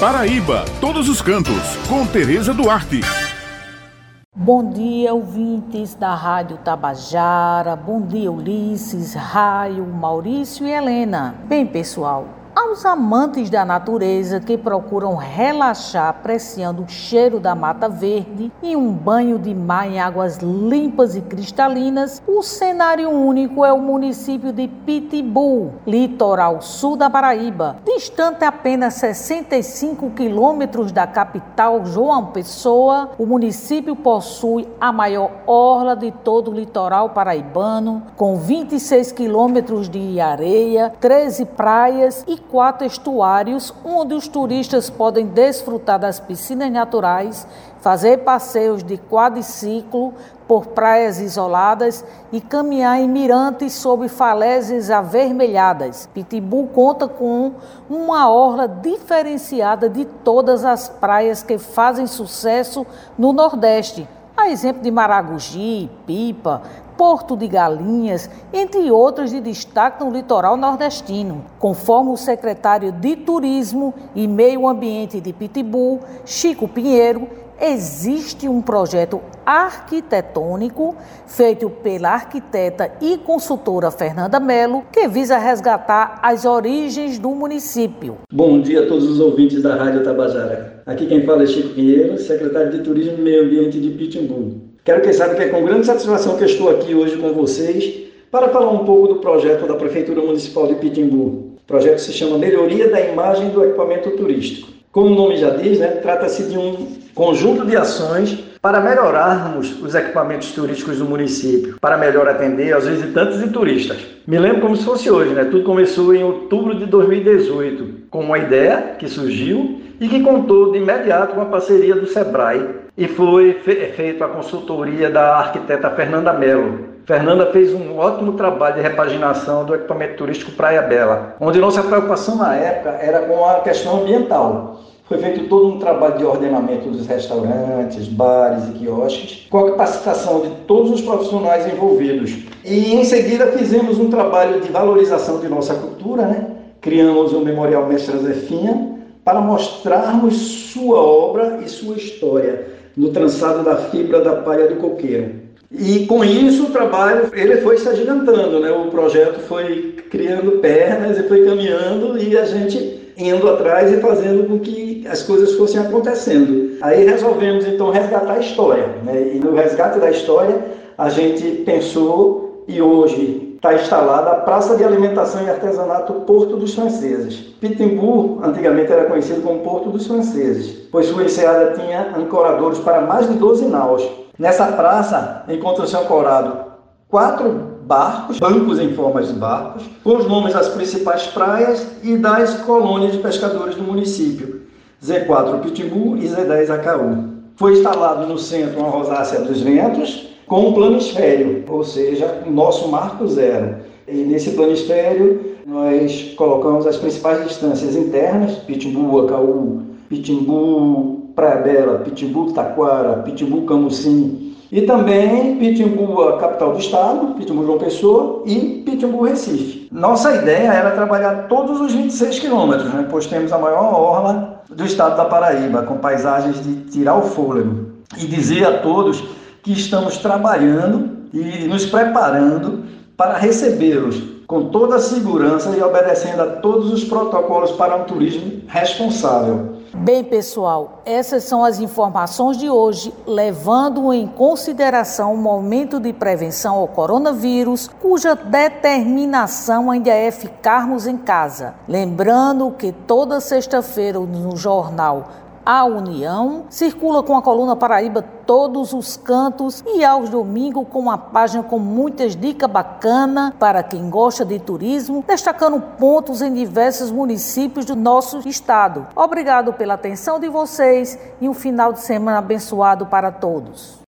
Paraíba, todos os cantos, com Tereza Duarte. Bom dia, ouvintes da Rádio Tabajara. Bom dia, Ulisses, Raio, Maurício e Helena. Bem, pessoal, aos amantes da natureza que procuram relaxar apreciando o cheiro da mata verde e um banho de mar em águas limpas e cristalinas, o cenário único é o município de Pitbull, litoral sul da Paraíba, distante apenas 65 quilômetros da capital João Pessoa. O município possui a maior orla de todo o litoral paraibano, com 26 quilômetros de areia, 13 praias e quatro estuários onde os turistas podem desfrutar das piscinas naturais, fazer passeios de quadriciclo por praias isoladas e caminhar em mirantes sobre falésias avermelhadas. Pitbull conta com uma orla diferenciada de todas as praias que fazem sucesso no Nordeste, a exemplo de Maragogi, Pipa, Porto de Galinhas, entre outros de destaque no litoral nordestino. Conforme o secretário de Turismo e Meio Ambiente de Pitbull, Chico Pinheiro, existe um projeto arquitetônico feito pela arquiteta e consultora Fernanda Mello que visa resgatar as origens do município. Bom dia a todos os ouvintes da Rádio Tabajara. Aqui quem fala é Chico Pinheiro, secretário de Turismo e Meio Ambiente de Pitbull. Quero que saibam que é com grande satisfação que estou aqui hoje com vocês para falar um pouco do projeto da Prefeitura Municipal de Pitimbu. O projeto se chama Melhoria da Imagem do Equipamento Turístico. Como o nome já diz, né, trata-se de um conjunto de ações para melhorarmos os equipamentos turísticos do município, para melhor atender aos visitantes e turistas. Me lembro como se fosse hoje, né? Tudo começou em outubro de 2018, com uma ideia que surgiu e que contou de imediato com a parceria do Sebrae e foi fe feita a consultoria da arquiteta Fernanda Mello. Fernanda fez um ótimo trabalho de repaginação do equipamento turístico Praia Bela, onde nossa preocupação na época era com a questão ambiental. Foi feito todo um trabalho de ordenamento dos restaurantes, bares e quiosques, com a capacitação de todos os profissionais envolvidos. E em seguida fizemos um trabalho de valorização de nossa cultura, né? Criamos o Memorial Mestre Zefinha para mostrarmos sua obra e sua história no trançado da fibra da palha do coqueiro. E com isso o trabalho ele foi se agigantando, né? O projeto foi criando pernas e foi caminhando e a gente indo atrás e fazendo com que as coisas fossem acontecendo. Aí resolvemos então resgatar a história, né? E no resgate da história a gente pensou e hoje está instalada a Praça de Alimentação e Artesanato Porto dos Franceses. Pitimbu antigamente era conhecido como Porto dos Franceses, pois sua enseada tinha ancoradores para mais de 12 naus. Nessa praça encontra-se ancorado quatro barcos, bancos em formas de barcos, com os nomes das principais praias e das colônias de pescadores do município, Z4 Pitimbu e Z10 Acaú. Foi instalado no centro uma rosácea dos ventos, com um planisfério, ou seja, o nosso marco zero. E nesse planisfério nós colocamos as principais distâncias internas, Pitimbu, Acaú, Pitimbu, Praia Bela, Pitimbu, Taquara, Pitimbu, Camusim, e também Pitimbu, a capital do estado, Pitimbu, João Pessoa e Pitimbu, Recife. Nossa ideia era trabalhar todos os 26 quilômetros, né? pois temos a maior orla do estado da Paraíba, com paisagens de tirar o fôlego. E dizer a todos que estamos trabalhando e nos preparando para recebê-los com toda a segurança e obedecendo a todos os protocolos para um turismo responsável. Bem, pessoal, essas são as informações de hoje, levando em consideração o momento de prevenção ao coronavírus, cuja determinação ainda é ficarmos em casa. Lembrando que toda sexta-feira no jornal a União, circula com a coluna Paraíba todos os cantos e aos domingos com uma página com muitas dicas bacanas para quem gosta de turismo, destacando pontos em diversos municípios do nosso estado. Obrigado pela atenção de vocês e um final de semana abençoado para todos.